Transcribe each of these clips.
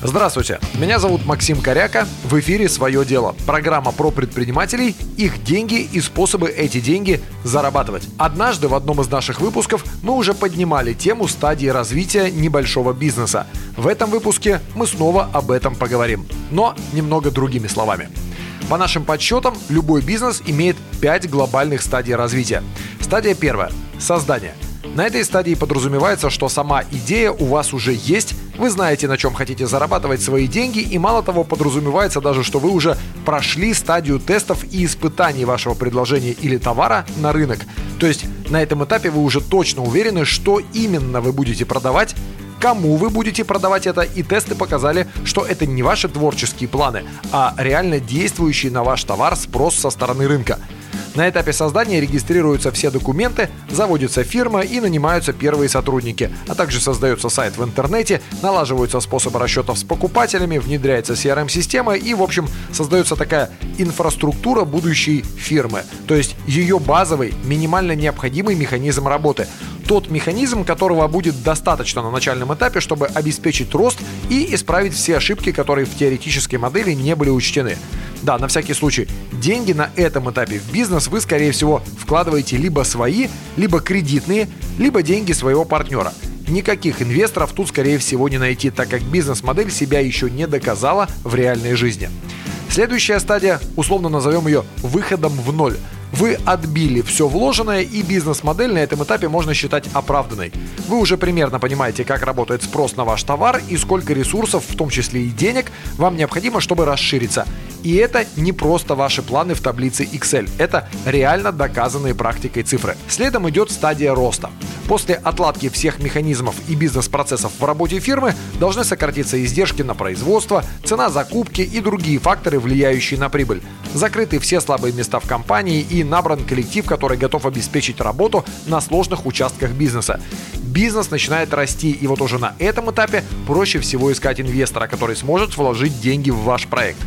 Здравствуйте, меня зовут Максим Коряка. В эфире «Свое дело». Программа про предпринимателей, их деньги и способы эти деньги зарабатывать. Однажды в одном из наших выпусков мы уже поднимали тему стадии развития небольшого бизнеса. В этом выпуске мы снова об этом поговорим, но немного другими словами. По нашим подсчетам, любой бизнес имеет 5 глобальных стадий развития. Стадия первая – создание – на этой стадии подразумевается, что сама идея у вас уже есть, вы знаете, на чем хотите зарабатывать свои деньги, и мало того, подразумевается даже, что вы уже прошли стадию тестов и испытаний вашего предложения или товара на рынок. То есть на этом этапе вы уже точно уверены, что именно вы будете продавать, кому вы будете продавать это, и тесты показали, что это не ваши творческие планы, а реально действующий на ваш товар спрос со стороны рынка – на этапе создания регистрируются все документы, заводится фирма и нанимаются первые сотрудники, а также создается сайт в интернете, налаживаются способы расчетов с покупателями, внедряется CRM-система и, в общем, создается такая инфраструктура будущей фирмы, то есть ее базовый, минимально необходимый механизм работы тот механизм, которого будет достаточно на начальном этапе, чтобы обеспечить рост и исправить все ошибки, которые в теоретической модели не были учтены. Да, на всякий случай, деньги на этом этапе в бизнес вы, скорее всего, вкладываете либо свои, либо кредитные, либо деньги своего партнера. Никаких инвесторов тут, скорее всего, не найти, так как бизнес-модель себя еще не доказала в реальной жизни. Следующая стадия, условно назовем ее выходом в ноль – вы отбили все вложенное, и бизнес-модель на этом этапе можно считать оправданной. Вы уже примерно понимаете, как работает спрос на ваш товар и сколько ресурсов, в том числе и денег, вам необходимо, чтобы расшириться. И это не просто ваши планы в таблице Excel, это реально доказанные практикой цифры. Следом идет стадия роста. После отладки всех механизмов и бизнес-процессов в работе фирмы должны сократиться издержки на производство, цена закупки и другие факторы, влияющие на прибыль. Закрыты все слабые места в компании и набран коллектив, который готов обеспечить работу на сложных участках бизнеса бизнес начинает расти, и вот уже на этом этапе проще всего искать инвестора, который сможет вложить деньги в ваш проект.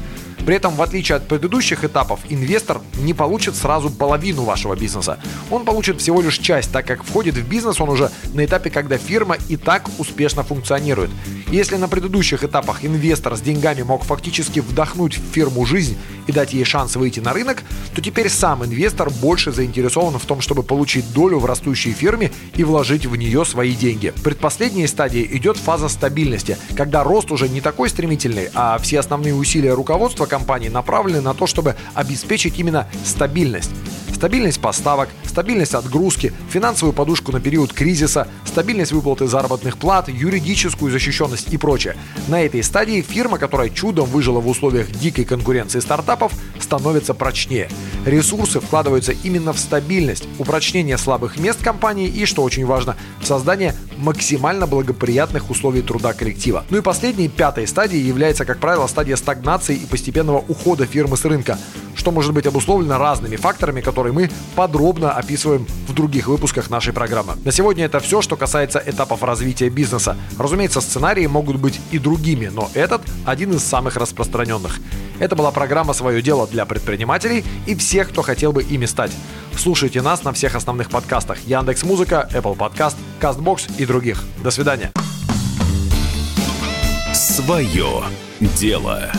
При этом, в отличие от предыдущих этапов, инвестор не получит сразу половину вашего бизнеса. Он получит всего лишь часть, так как входит в бизнес он уже на этапе, когда фирма и так успешно функционирует. Если на предыдущих этапах инвестор с деньгами мог фактически вдохнуть в фирму жизнь и дать ей шанс выйти на рынок, то теперь сам инвестор больше заинтересован в том, чтобы получить долю в растущей фирме и вложить в нее свои деньги. Предпоследней стадии идет фаза стабильности, когда рост уже не такой стремительный, а все основные усилия руководства компании направлены на то, чтобы обеспечить именно стабильность стабильность поставок, стабильность отгрузки, финансовую подушку на период кризиса, стабильность выплаты заработных плат, юридическую защищенность и прочее. На этой стадии фирма, которая чудом выжила в условиях дикой конкуренции стартапов, становится прочнее. Ресурсы вкладываются именно в стабильность, упрочнение слабых мест компании и, что очень важно, в создание максимально благоприятных условий труда коллектива. Ну и последней, пятой стадией является, как правило, стадия стагнации и постепенного ухода фирмы с рынка что может быть обусловлено разными факторами, которые мы подробно описываем в других выпусках нашей программы. На сегодня это все, что касается этапов развития бизнеса. Разумеется, сценарии могут быть и другими, но этот один из самых распространенных. Это была программа «Свое дело» для предпринимателей и всех, кто хотел бы ими стать. Слушайте нас на всех основных подкастах Яндекс Музыка, Apple Podcast, CastBox и других. До свидания. Свое дело.